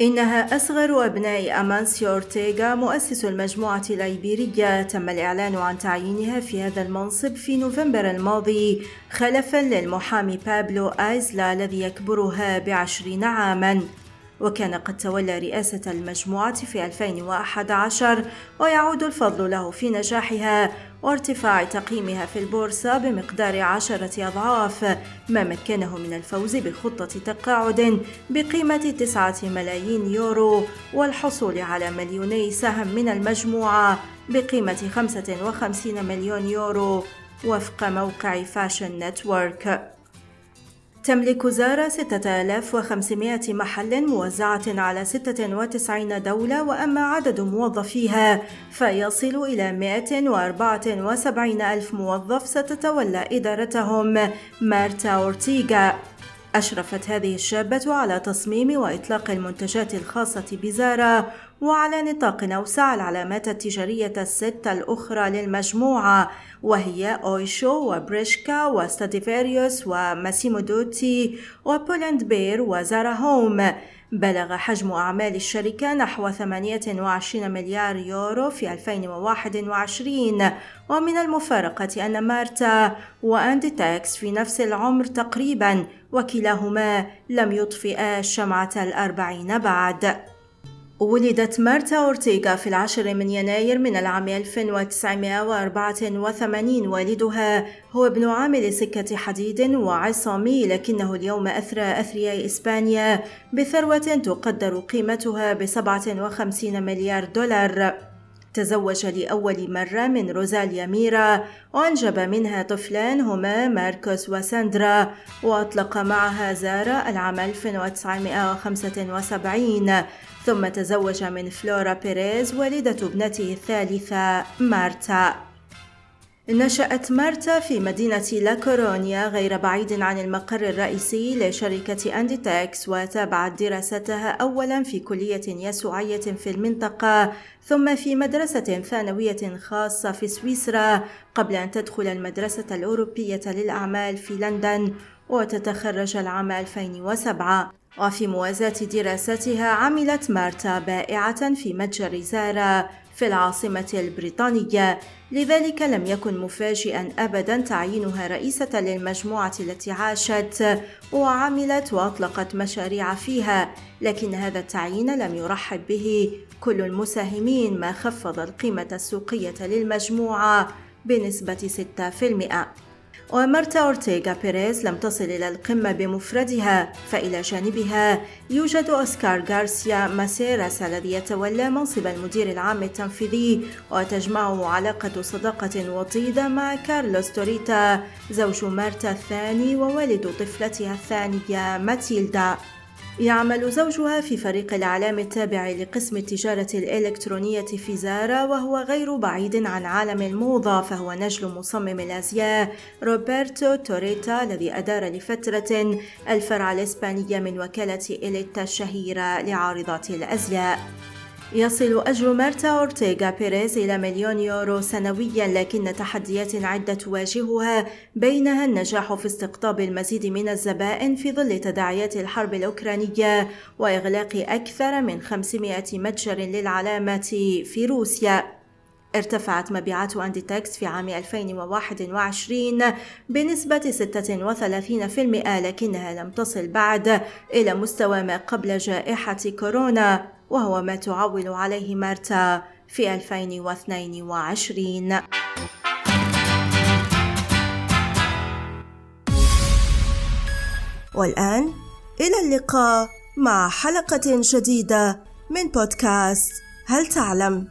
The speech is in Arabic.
إنها أصغر أبناء أمانسيو أورتيغا مؤسس المجموعة الليبيرية. تم الإعلان عن تعيينها في هذا المنصب في نوفمبر الماضي خلفا للمحامي بابلو آيزلا الذي يكبرها بعشرين عاماً. وكان قد تولى رئاسة المجموعة في 2011 ويعود الفضل له في نجاحها وارتفاع تقييمها في البورصة بمقدار عشرة أضعاف ما مكنه من الفوز بخطة تقاعد بقيمة تسعة ملايين يورو والحصول على مليوني سهم من المجموعة بقيمة 55 مليون يورو وفق موقع Fashion Network. تملك زارا 6500 محل موزعة على 96 دولة وأما عدد موظفيها فيصل إلى 174 ألف موظف ستتولى إدارتهم. مارتا أورتيغا أشرفت هذه الشابة على تصميم وإطلاق المنتجات الخاصة بزارا وعلى نطاق أوسع العلامات التجارية الستة الأخرى للمجموعة وهي أويشو وبريشكا وستراديفاريوس وماسيمو دوتي وبول آند بير وزارا هوم. بلغ حجم أعمال الشركة نحو 28 مليار يورو في 2021 ومن المفارقة أن مارتا وإنديتكس في نفس العمر تقريبا وكلاهما لم يطفئا شمعة الأربعين بعد. ولدت مارتا أورتيغا في العاشر من يناير من العام 1984 والدها هو ابن عامل سكة حديد وعصامي لكنه اليوم أثرى أثرياء إسبانيا بثروة تقدر قيمتها ب 57 مليار دولار. تزوج لأول مرة من روزاليا ميرا. وأنجب منها طفلان هما ماركوس وساندرا وأطلق معها زارا العام 1975 ثم تزوج من فلورا بيريز والدة ابنته الثالثة مارتا. نشأت مارتا في مدينة لاكورونيا غير بعيد عن المقر الرئيسي لشركة إنديتكس وتابعت دراستها أولا في كلية يسوعية في المنطقة ثم في مدرسة ثانوية خاصة في سويسرا قبل أن تدخل المدرسة الأوروبية للأعمال في لندن وتتخرج العام 2007 وفي موازاة دراستها عملت مارتا بائعة في متجر زارا. في العاصمة البريطانية. لذلك لم يكن مفاجئا أبدا تعيينها رئيسة للمجموعة التي عاشت وعملت وأطلقت مشاريع فيها لكن هذا التعيين لم يرحب به كل المساهمين ما خفض القيمة السوقية للمجموعة بنسبة 6% ومارتا أورتيغا بيريز لم تصل إلى القمة بمفردها فإلى جانبها يوجد أوسكار غارسيا ماسيراس الذي يتولى منصب المدير العام التنفيذي وتجمعه علاقة صداقة وطيدة مع كارلوس توريتا زوج مارتا الثاني ووالد طفلتها الثانية ماتيلدا. يعمل زوجها في فريق الإعلام التابع لقسم التجارة الإلكترونية في زارا وهو غير بعيد عن عالم الموضة فهو نجل مصمم الأزياء. روبرتو توريتا الذي أدار لفترة الفرع الإسباني من وكالة إيليت الشهيرة لعارضات الأزياء. يصل أجر مارتا أورتيغا بيريز إلى مليون يورو سنويا لكن تحديات عدة تواجهها بينها النجاح في استقطاب المزيد من الزبائن في ظل تداعيات الحرب الأوكرانية وإغلاق أكثر من 500 متجر للعلامة في روسيا. ارتفعت مبيعات أندي تاكس في عام 2021 بنسبة 36% لكنها لم تصل بعد إلى مستوى ما قبل جائحة كورونا. وهو ما تعول عليه مارتا في 2022 والآن إلى اللقاء مع حلقة جديدة من بودكاست هل تعلم؟